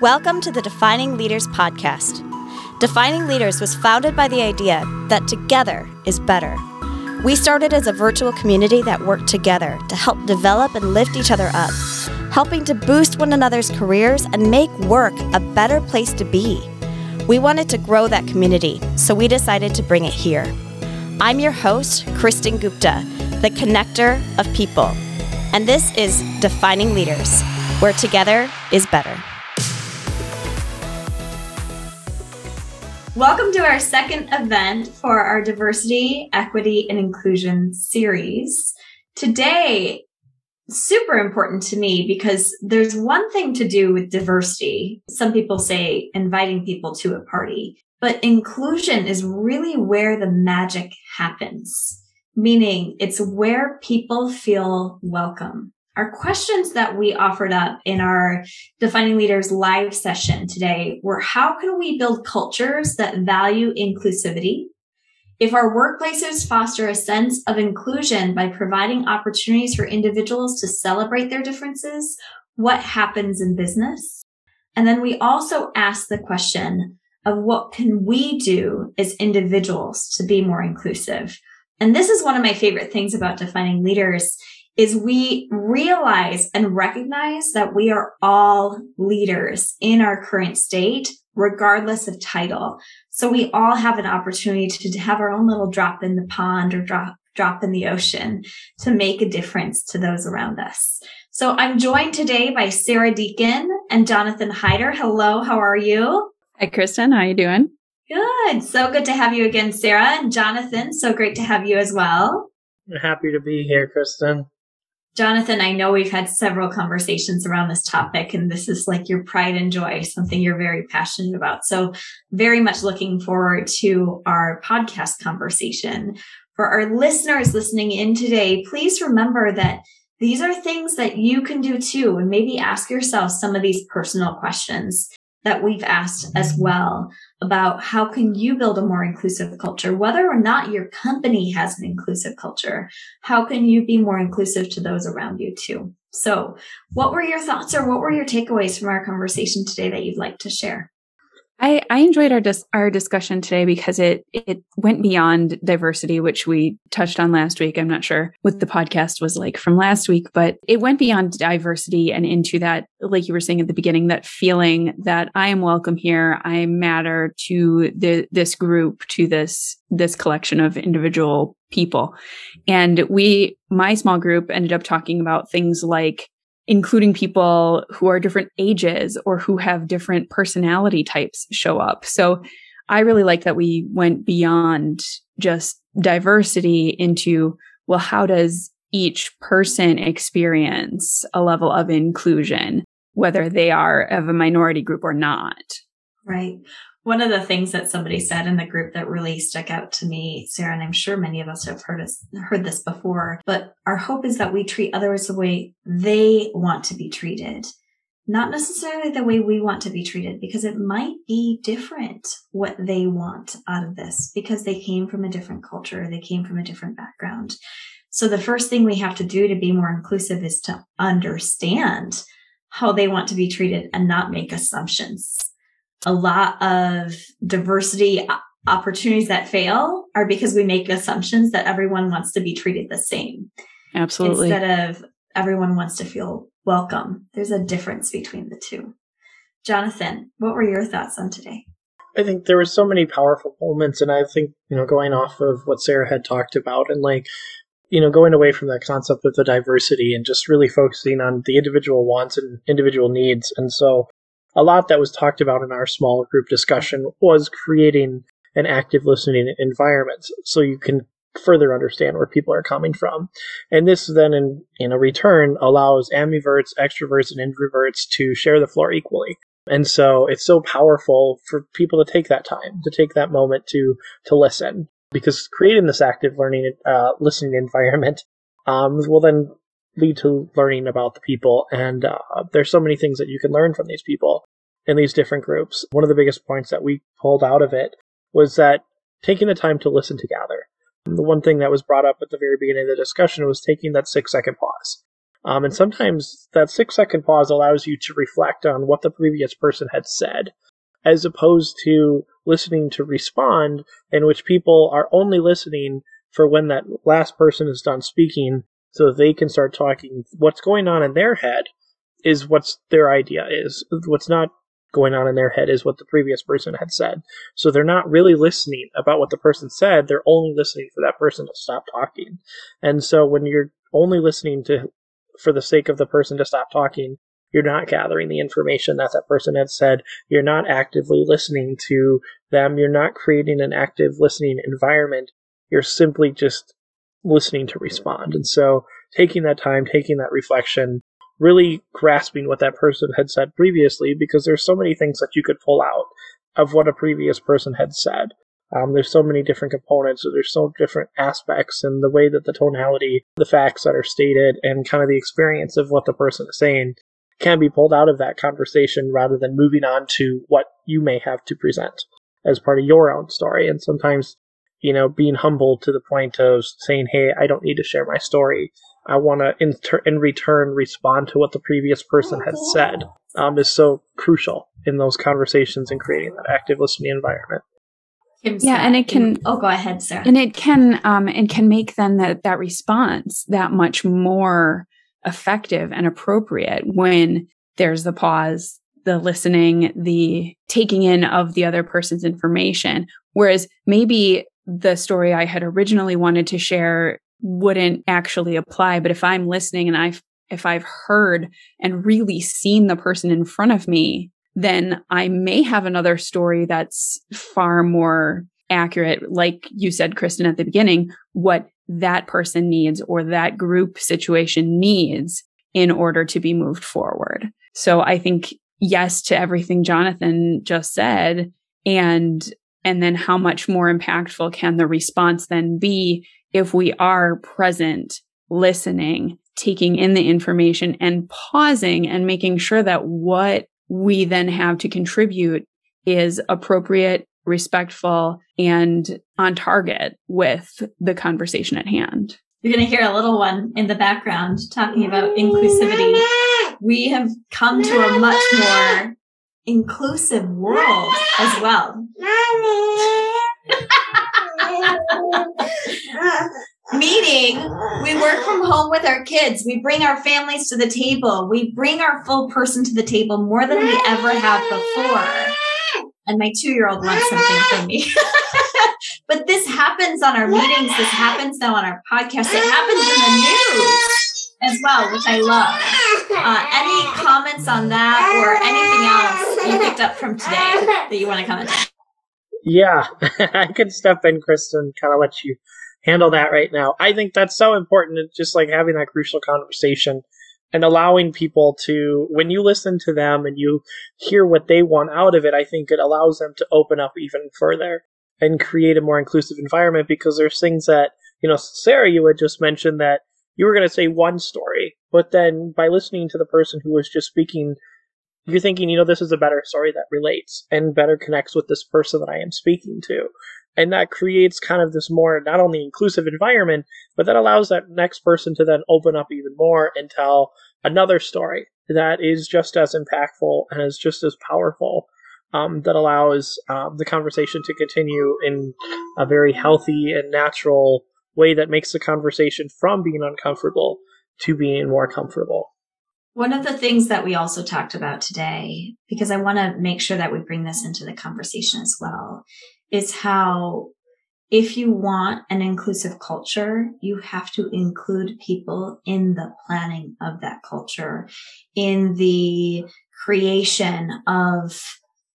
Welcome to the Defining Leaders podcast. Defining Leaders was founded by the idea that together is better. We started as a virtual community that worked together to help develop and lift each other up, helping to boost one another's careers and make work a better place to be. We wanted to grow that community, so we decided to bring it here. I'm your host, Kristin Gupta, the connector of people. And this is Defining Leaders, where together is better. Welcome to our second event for our Diversity, Equity, and Inclusion series. Today, super important to me because there's one thing to do with diversity. Some people say inviting people to a party, but inclusion is really where the magic happens, meaning it's where people feel welcome our questions that we offered up in our Defining Leaders live session today were how can we build cultures that value inclusivity? If our workplaces foster a sense of inclusion by providing opportunities for individuals to celebrate their differences, what happens in business? And then we also asked the question of what can we do as individuals to be more inclusive? And this is one of my favorite things about defining leaders is we realize and recognize that we are all leaders in our current state, regardless of title. So we all have an opportunity to have our own little drop in the pond or drop, drop in the ocean to make a difference to those around us. So I'm joined today by Sarah Deacon and Jonathan Hyder. Hello, how are you? Hi, Kristin. How are you doing? Good. So good to have you again, Sarah and Jonathan. So great to have you as well. Happy to be here, Kristin. Jonathan, I know we've had several conversations around this topic, and this is like your pride and joy, something you're very passionate about. So, very much looking forward to our podcast conversation. For our listeners listening in today, please remember that these are things that you can do too, and maybe ask yourself some of these personal questions that we've asked as well about how can you build a more inclusive culture whether or not your company has an inclusive culture how can you be more inclusive to those around you too? So what were your thoughts or what were your takeaways from our conversation today that you'd like to share I, I enjoyed our dis- our discussion today because it it went beyond diversity, which we touched on last week. I'm not sure what the podcast was like from last week, but it went beyond diversity and into that, like you were saying at the beginning, that feeling that I am welcome here, I matter to the this group, to this this collection of individual people, and we, my small group, ended up talking about things like including people who are different ages or who have different personality types show up. So I really like that we went beyond just diversity into, well, how does each person experience a level of inclusion, whether they are of a minority group or not? Right one of the things that somebody said in the group that really stuck out to me, Sarah, and I'm sure many of us have heard us heard this before, but our hope is that we treat others the way they want to be treated, not necessarily the way we want to be treated, because it might be different what they want out of this because they came from a different culture, they came from a different background. So the first thing we have to do to be more inclusive is to understand how they want to be treated and not make assumptions a lot of diversity opportunities that fail are because we make assumptions that everyone wants to be treated the same. Absolutely. Instead of everyone wants to feel welcome. There's a difference between the two. Jonathan, what were your thoughts on today? I think there were so many powerful moments, and I think, you know, going off of what Sarah had talked about and like, you know, going away from that concept of the diversity and just really focusing on the individual wants and individual needs. And so a lot that was talked about in our small group discussion was creating an active listening environment so you can further understand where people are coming from. And this then in, in a return allows ambiverts, extroverts, and introverts to share the floor equally. And so it's so powerful for people to take that time, to take that moment to to listen, because creating this active learning, uh, listening environment um, will then lead to learning about the people. And uh, there's so many things that you can learn from these people in these different groups. One of the biggest points that we pulled out of it was that taking the time to listen together. The one thing that was brought up at the very beginning of the discussion was taking that six second pause. Um, and sometimes that six second pause allows you to reflect on what the previous person had said, as opposed to listening to respond, in which people are only listening for when that last person is done speaking so that they can start talking. What's going on in their head is what's their idea is. What's not going on in their head is what the previous person had said. So they're not really listening about what the person said. They're only listening for that person to stop talking. And so when you're only listening to for the sake of the person to stop talking, you're not gathering the information that that person had said. You're not actively listening to them. You're not creating an active listening environment. You're simply just listening to respond. And so taking that time, taking that reflection, really grasping what that person had said previously, because there's so many things that you could pull out of what a previous person had said. Um, there's so many different components, there's so different aspects, and the way that the tonality, the facts that are stated, and kind of the experience of what the person is saying can be pulled out of that conversation rather than moving on to what you may have to present as part of your own story. And sometimes, you know, being humble to the point of saying, "Hey, I don't need to share my story. I want to in, ter- in return respond to what the previous person has said." Um, is so crucial in those conversations and creating that active listening environment. Yeah, and it can. Oh, go ahead, Sarah. And it can, um, and can make then that that response that much more effective and appropriate when there's the pause, the listening, the taking in of the other person's information. Whereas maybe the story I had originally wanted to share wouldn't actually apply, but if I'm listening and I've if I've heard and really seen the person in front of me then I may have another story that's far more accurate. Like you said, Kristin, at the beginning, what that person needs or that group situation needs in order to be moved forward. So I think yes to everything Jonathan just said. And, and then how much more impactful can the response then be if we are present, listening, taking in the information and pausing and making sure that what we then have to contribute is appropriate, respectful, and on target with the conversation at hand. You're going to hear a little one in the background talking about inclusivity. We have come to a much more inclusive world as well. Meaning, we work from home with our kids. We bring our families to the table. We bring our full person to the table more than we ever have before. And my two year old wants something from me. but this happens on our meetings. This happens now on our podcast. It happens in the news as well, which I love. Uh, any comments on that or anything else you picked up from today that you want to comment on? Yeah, I could step in, Kristin, kind of let you handle that right now. I think that's so important. Just like having that crucial conversation and allowing people to, when you listen to them and you hear what they want out of it, I think it allows them to open up even further and create a more inclusive environment because there's things that, you know, Sarah, you had just mentioned that you were going to say one story, but then by listening to the person who was just speaking, you're thinking, you know, this is a better story that relates and better connects with this person that I am speaking to. And that creates kind of this more not only inclusive environment, but that allows that next person to then open up even more and tell another story that is just as impactful and is just as powerful. Um, that allows um, the conversation to continue in a very healthy and natural way that makes the conversation from being uncomfortable to being more comfortable. One of the things that we also talked about today, because I want to make sure that we bring this into the conversation as well, is how if you want an inclusive culture, you have to include people in the planning of that culture, in the creation of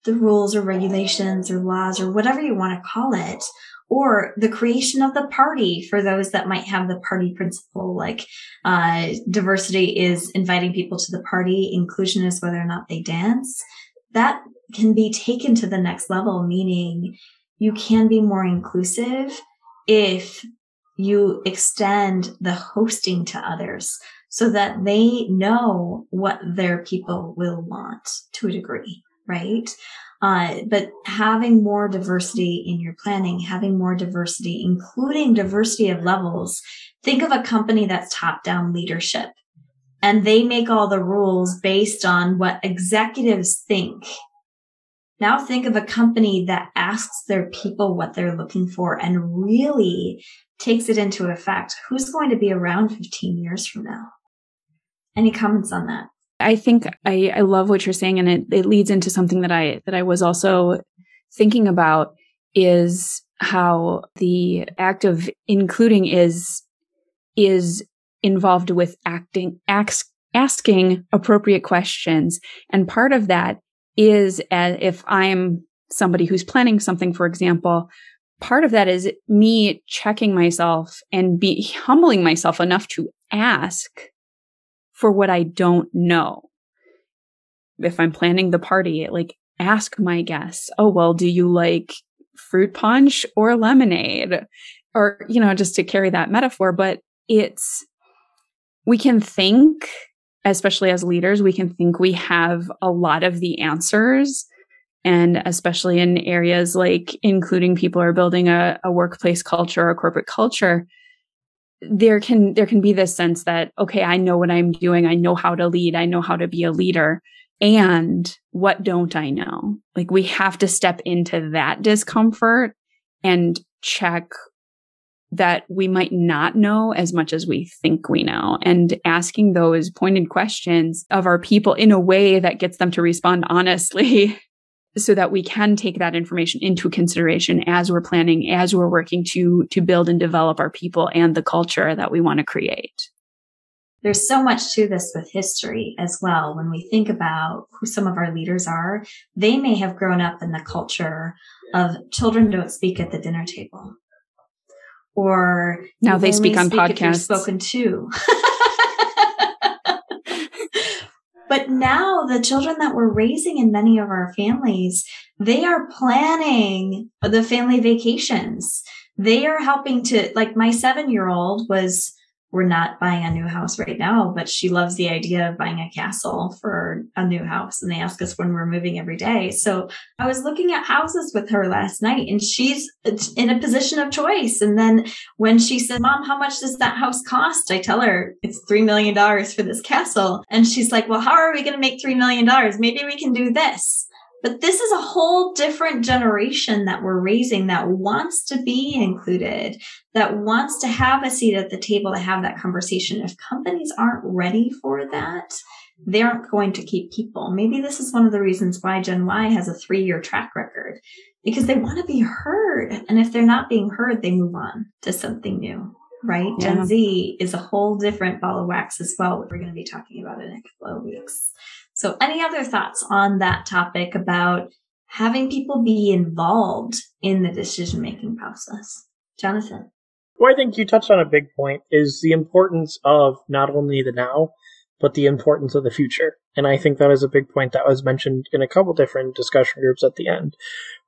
the rules or regulations or laws or whatever you want to call it, or the creation of the party for those that might have the party principle, like uh, diversity is inviting people to the party, inclusion is whether or not they dance. That can be taken to the next level, meaning you can be more inclusive if you extend the hosting to others so that they know what their people will want to a degree, right? Uh, but having more diversity in your planning, having more diversity, including diversity of levels. Think of a company that's top down leadership. and they make all the rules based on what executives think. Now think of a company that asks their people what they're looking for and really takes it into effect. Who's going to be around 15 years from now? Any comments on that? I think I, I love what you're saying, and it, it leads into something that I that I was also thinking about is how the act of including is is involved with acting ask, asking appropriate questions. And part of that is as if i'm somebody who's planning something for example part of that is me checking myself and be humbling myself enough to ask for what i don't know if i'm planning the party like ask my guests oh well do you like fruit punch or lemonade or you know just to carry that metaphor but it's we can think, especially as leaders, we can think we have a lot of the answers. And especially in areas like including people or building a, a workplace culture or corporate culture, there can there can be this sense that okay i know what i'm doing. I know how to lead. I know how to be a leader. And what don't i know? Like we have to step into that discomfort and check that we might not know as much as we think we know. And asking those pointed questions of our people in a way that gets them to respond honestly so that we can take that information into consideration as we're planning as we're working to to build and develop our people and the culture that we want to create there's so much to this with history as well. When we think about who some of our leaders are, they may have grown up in the culture of children don't speak at the dinner table or now they speak on speak podcasts spoken to. but now the children that we're raising in many of our families, they are planning the family vacations. They are helping to like my 7-year-old was we're not buying a new house right now, but she loves the idea of buying a castle for a new house. And they ask us when we're moving every day. So I was looking at houses with her last night and she's in a position of choice. And then when she said, mom, how much does that house cost? I tell her it's $3 million for this castle. And she's like, well, how are we going to make $3 million? Maybe we can do this. But this is a whole different generation that we're raising that wants to be included, that wants to have a seat at the table to have that conversation. If companies aren't ready for that, they aren't going to keep people. Maybe this is one of the reasons why Gen Y has a three year track record because they want to be heard. And if they're not being heard, they move on to something new, right? Yeah. Gen Z is a whole different ball of wax as well. We're going to be talking about in a couple of weeks. So, any other thoughts on that topic about having people be involved in the decision making process? Jonathan? Well, I think you touched on a big point is the importance of not only the now, but the importance of the future. And I think that is a big point that was mentioned in a couple different discussion groups at the end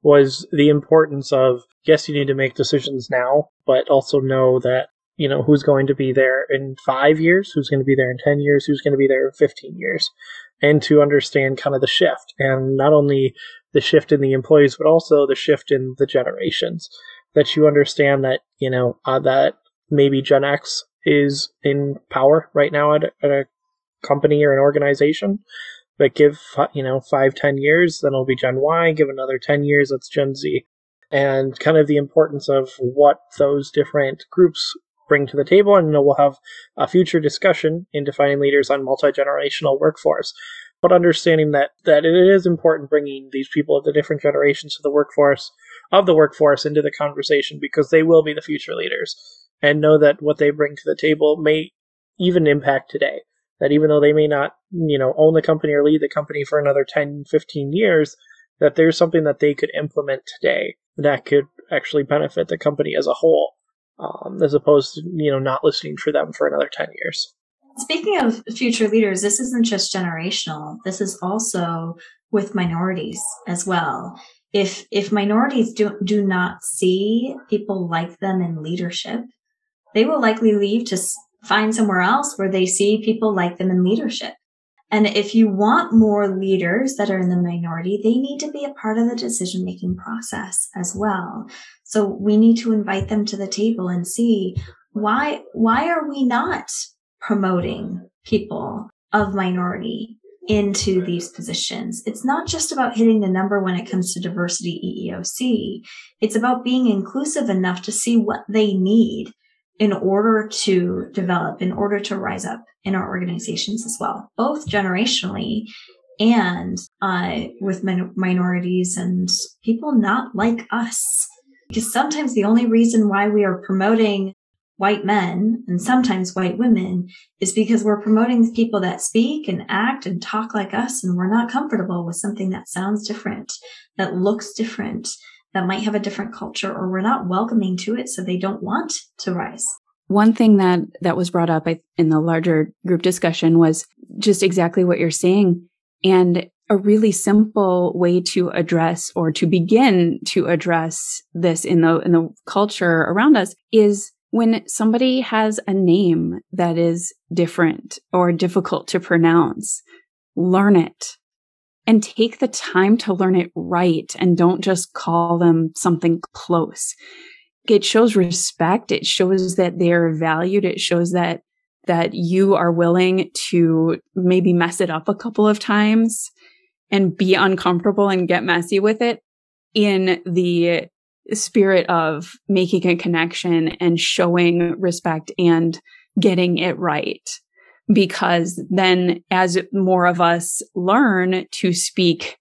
was the importance of yes, you need to make decisions now, but also know that you know who's going to be there in five years, who's going to be there in ten years, who's going to be there in fifteen years and to understand kind of the shift and not only the shift in the employees but also the shift in the generations that you understand that you know uh, that maybe gen x is in power right now at a, at a company or an organization but give you know five ten years then it'll be gen y give another 10 years that's gen z. And kind of the importance of what those different groups bring to the table. And we'll have a future discussion in defining leaders on multi-generational workforce. But understanding that, that it is important bringing these people of the different generations to the workforce of the workforce into the conversation because they will be the future leaders and know that what they bring to the table may even impact today. That even though they may not, you know, own the company or lead the company for another 10, 15 years, that there's something that they could implement today that could actually benefit the company as a whole um, as opposed to you know not listening for them for another 10 years. Speaking of future leaders this isn't just generational. This is also with minorities as well. If if minorities do, do not see people like them in leadership they will likely leave to find somewhere else where they see people like them in leadership and if you want more leaders that are in the minority, they need to be a part of the decision making process as well. So we need to invite them to the table and see why, why are we not promoting people of minority into these positions. It's not just about hitting the number when it comes to diversity EEOC. It's about being inclusive enough to see what they need in order to develop, in order to rise up in our organizations as well, both generationally and uh, with min- minorities and people not like us. Because sometimes the only reason why we are promoting white men and sometimes white women is because we're promoting the people that speak and act and talk like us and we're not comfortable with something that sounds different, that looks different, that might have a different culture or we're not welcoming to it so they don't want to rise. One thing that that was brought up in the larger group discussion was just exactly what you're saying and a really simple way to address or to begin to address this in the in the culture around us is when somebody has a name that is different or difficult to pronounce, learn it and take the time to learn it right and don't just call them something close. It shows respect. It shows that they're valued. It shows that that you are willing to maybe mess it up a couple of times and be uncomfortable and get messy with it in the spirit of making a connection and showing respect and getting it right. Because then as more of us learn to speak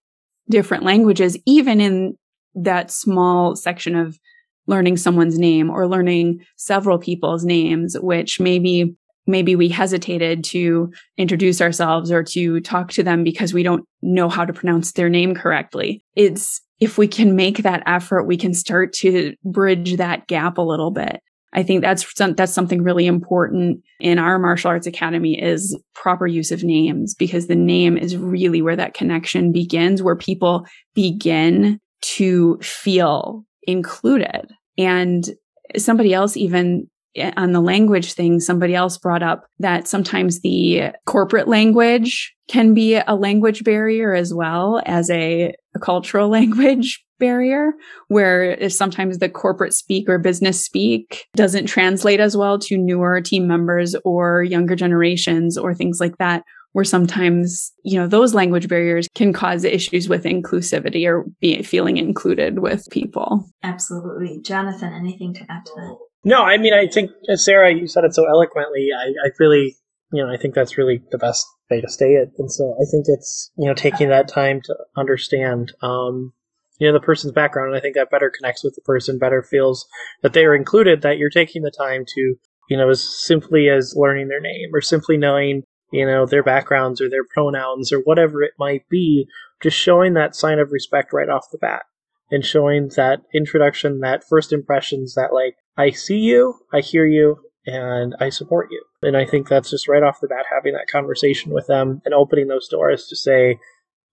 different languages, even in that small section of learning someone's name or learning several people's names, which maybe maybe we hesitated to introduce ourselves or to talk to them because we don't know how to pronounce their name correctly. It's if we can make that effort, we can start to bridge that gap a little bit. I think that's that's something really important in our martial arts academy is proper use of names because the name is really where that connection begins, where people begin to feel included. And somebody else even eh, on the language thing, somebody else brought up that sometimes the corporate language can be a language barrier as well as a, a cultural language barrier where sometimes the corporate speak or business speak doesn't translate as well to newer team members or younger generations or things like that where sometimes you know those language barriers can cause issues with inclusivity or be feeling included with people. Absolutely. Jonathan anything to add to that? No i mean i think sarah you said it so eloquently. I, I really you know i think that's really the best way to stay it. And so I think it's, you know, taking that time to understand, um, you know, the person's background. And I think that better connects with the person, better feels that they are included, that you're taking the time to, you know, as simply as learning their name or simply knowing, you know, their backgrounds or their pronouns or whatever it might be, just showing that sign of respect right off the bat and showing that introduction, that first impressions that like, I see you, I hear you, and I support you. And I think that's just right off the bat having that conversation with them and opening those doors to say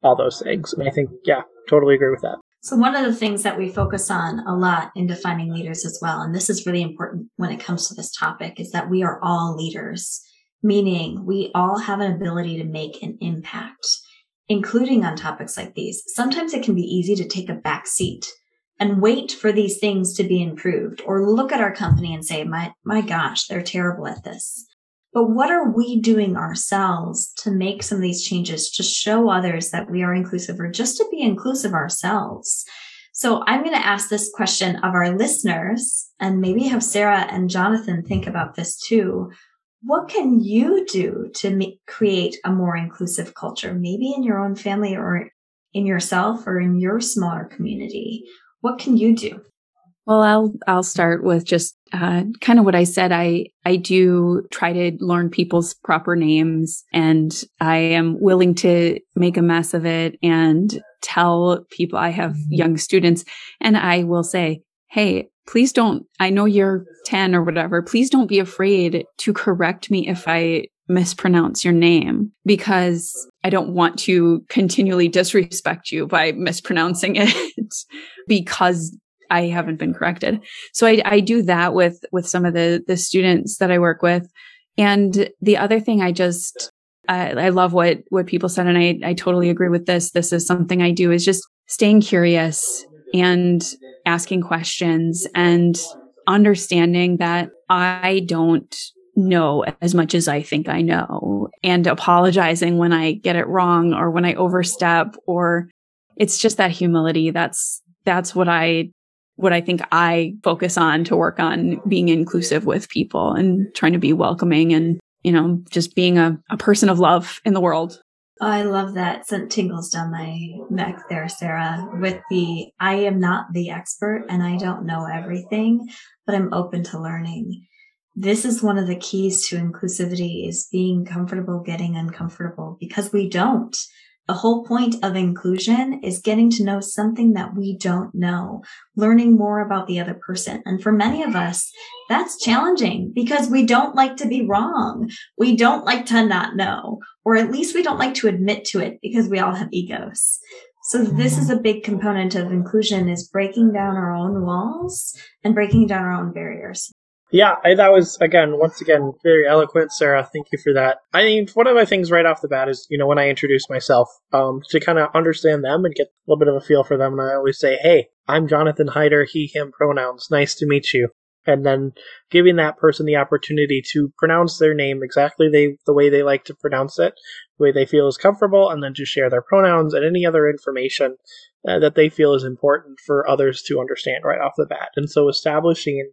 all those things. And I think, yeah, totally agree with that. So, one of the things that we focus on a lot in defining leaders as well, and this is really important when it comes to this topic, is that we are all leaders, meaning we all have an ability to make an impact, including on topics like these. Sometimes it can be easy to take a back seat and wait for these things to be improved or look at our company and say, my, my gosh, they're terrible at this. But what are we doing ourselves to make some of these changes to show others that we are inclusive or just to be inclusive ourselves? So I'm going to ask this question of our listeners and maybe have Sarah and Jonathan think about this too. What can you do to make, create a more inclusive culture, maybe in your own family or in yourself or in your smaller community? What can you do? Well, I'll I'll start with just uh, kind of what I said. I I do try to learn people's proper names, and I am willing to make a mess of it and tell people. I have young students, and I will say, "Hey, please don't. I know you're ten or whatever. Please don't be afraid to correct me if I mispronounce your name because I don't want to continually disrespect you by mispronouncing it because I haven't been corrected. So I, I do that with, with some of the, the students that I work with. And the other thing I just, I, I love what, what people said. And I, I totally agree with this. This is something I do is just staying curious and asking questions and understanding that I don't know as much as I think I know and apologizing when I get it wrong or when I overstep or it's just that humility. That's, that's what I, what I think I focus on to work on being inclusive with people and trying to be welcoming and, you know, just being a, a person of love in the world. Oh, I love that. Sent tingles down my neck there, Sarah, with the I am not the expert and I don't know everything, but I'm open to learning. This is one of the keys to inclusivity is being comfortable getting uncomfortable because we don't. The whole point of inclusion is getting to know something that we don't know, learning more about the other person. And for many of us, that's challenging because we don't like to be wrong. We don't like to not know, or at least we don't like to admit to it because we all have egos. So this is a mm-hmm. big component of inclusion is breaking down our own walls and breaking down our own barriers. Yeah, I, that was again, once again, very eloquent, Sarah. Thank you for that. I mean, one of my things right off the bat is, you know, when I introduce myself, um, to kind of understand them and get a little bit of a feel for them, and I always say, "Hey, I'm Jonathan Hyder, he, him pronouns. Nice to meet you." And then giving that person the opportunity to pronounce their name exactly they, the way they like to pronounce it, the way they feel is comfortable, and then to share their pronouns and any other information uh, that they feel is important for others to understand right off the bat. And so establishing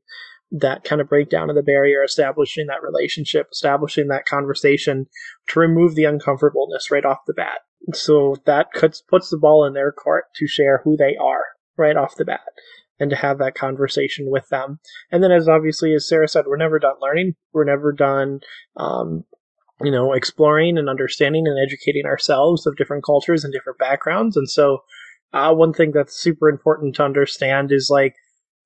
that kind of breakdown of the barrier, establishing that relationship, establishing that conversation to remove the uncomfortableness right off the bat. So that cuts, puts the ball in their court to share who they are right off the bat and to have that conversation with them. And then, as obviously as Sarah said, we're never done learning. We're never done, um, you know, exploring and understanding and educating ourselves of different cultures and different backgrounds. And so, uh, one thing that's super important to understand is like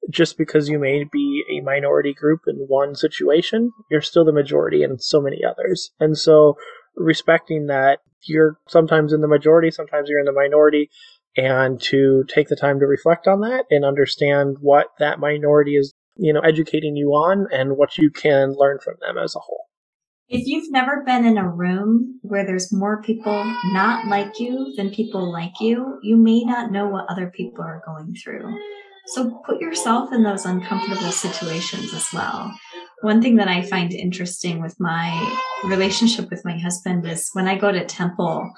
just because you may be a minority group in one situation, you're still the majority in so many others. And so respecting that you're sometimes in the majority, sometimes you're in the minority, and to take the time to reflect on that and understand what that minority is, you know, educating you on and what you can learn from them as a whole. If you've never been in a room where there's more people not like you than people like you, you may not know what other people are going through. So put yourself in those uncomfortable situations as well. One thing that I find interesting with my relationship with my husband is when I go to temple,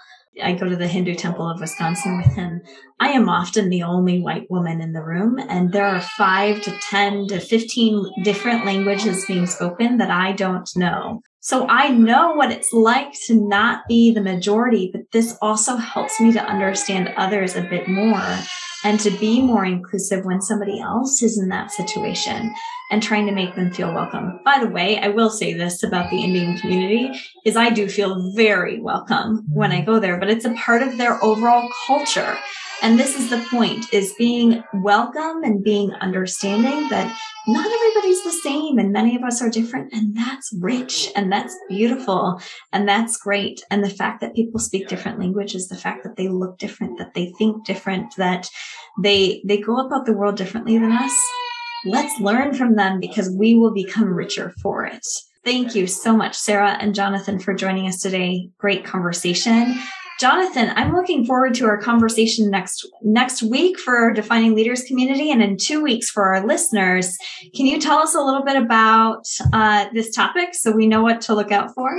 I go to the Hindu temple of Wisconsin with him. I am often the only white woman in the room, and there are five to 10 to 15 different languages being spoken that I don't know. So I know what it's like to not be the majority, but this also helps me to understand others a bit more and to be more inclusive when somebody else is in that situation and trying to make them feel welcome. By the way, I will say this about the Indian community is I do feel very welcome when I mm-hmm. go there, but it's a part of their overall culture. And this is the point is being welcome and being understanding that not everybody's the same and many of us are different and that's rich and that's beautiful and that's great. And the fact that people speak different languages, the fact that they look different, that they think different, that they, they go about the world differently than us. Let's learn from them because we will become richer for it. Thank you so much, Sarah and Jonathan, for joining us today. Great conversation. Jonathan, I'm looking forward to our conversation next next week for our defining leaders community, and in two weeks for our listeners. Can you tell us a little bit about uh, this topic so we know what to look out for?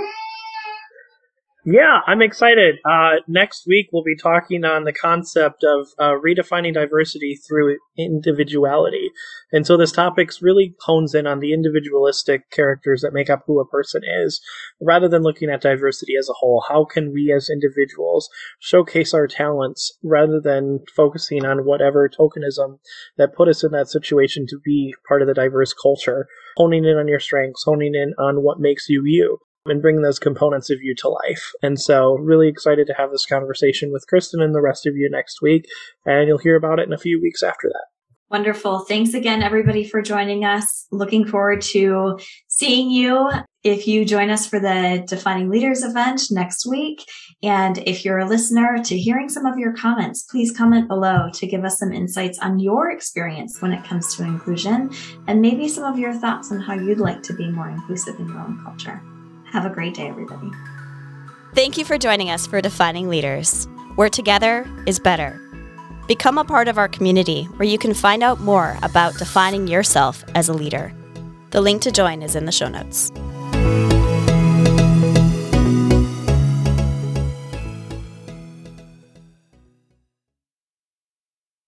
Yeah, I'm excited. Uh, next week, we'll be talking on the concept of uh, redefining diversity through individuality. And so this topic really hones in on the individualistic characters that make up who a person is, rather than looking at diversity as a whole. How can we as individuals showcase our talents rather than focusing on whatever tokenism that put us in that situation to be part of the diverse culture? Honing in on your strengths, honing in on what makes you you and bring those components of you to life. And so, really excited to have this conversation with Kristin and the rest of you next week. And you'll hear about it in a few weeks after that. Wonderful. Thanks again, everybody, for joining us. Looking forward to seeing you if you join us for the Defining Leaders event next week. And if you're a listener to hearing some of your comments, please comment below to give us some insights on your experience when it comes to inclusion and maybe some of your thoughts on how you'd like to be more inclusive in your own culture. Have a great day, everybody. Thank you for joining us for Defining Leaders, where together is better. Become a part of our community where you can find out more about defining yourself as a leader. The link to join is in the show notes.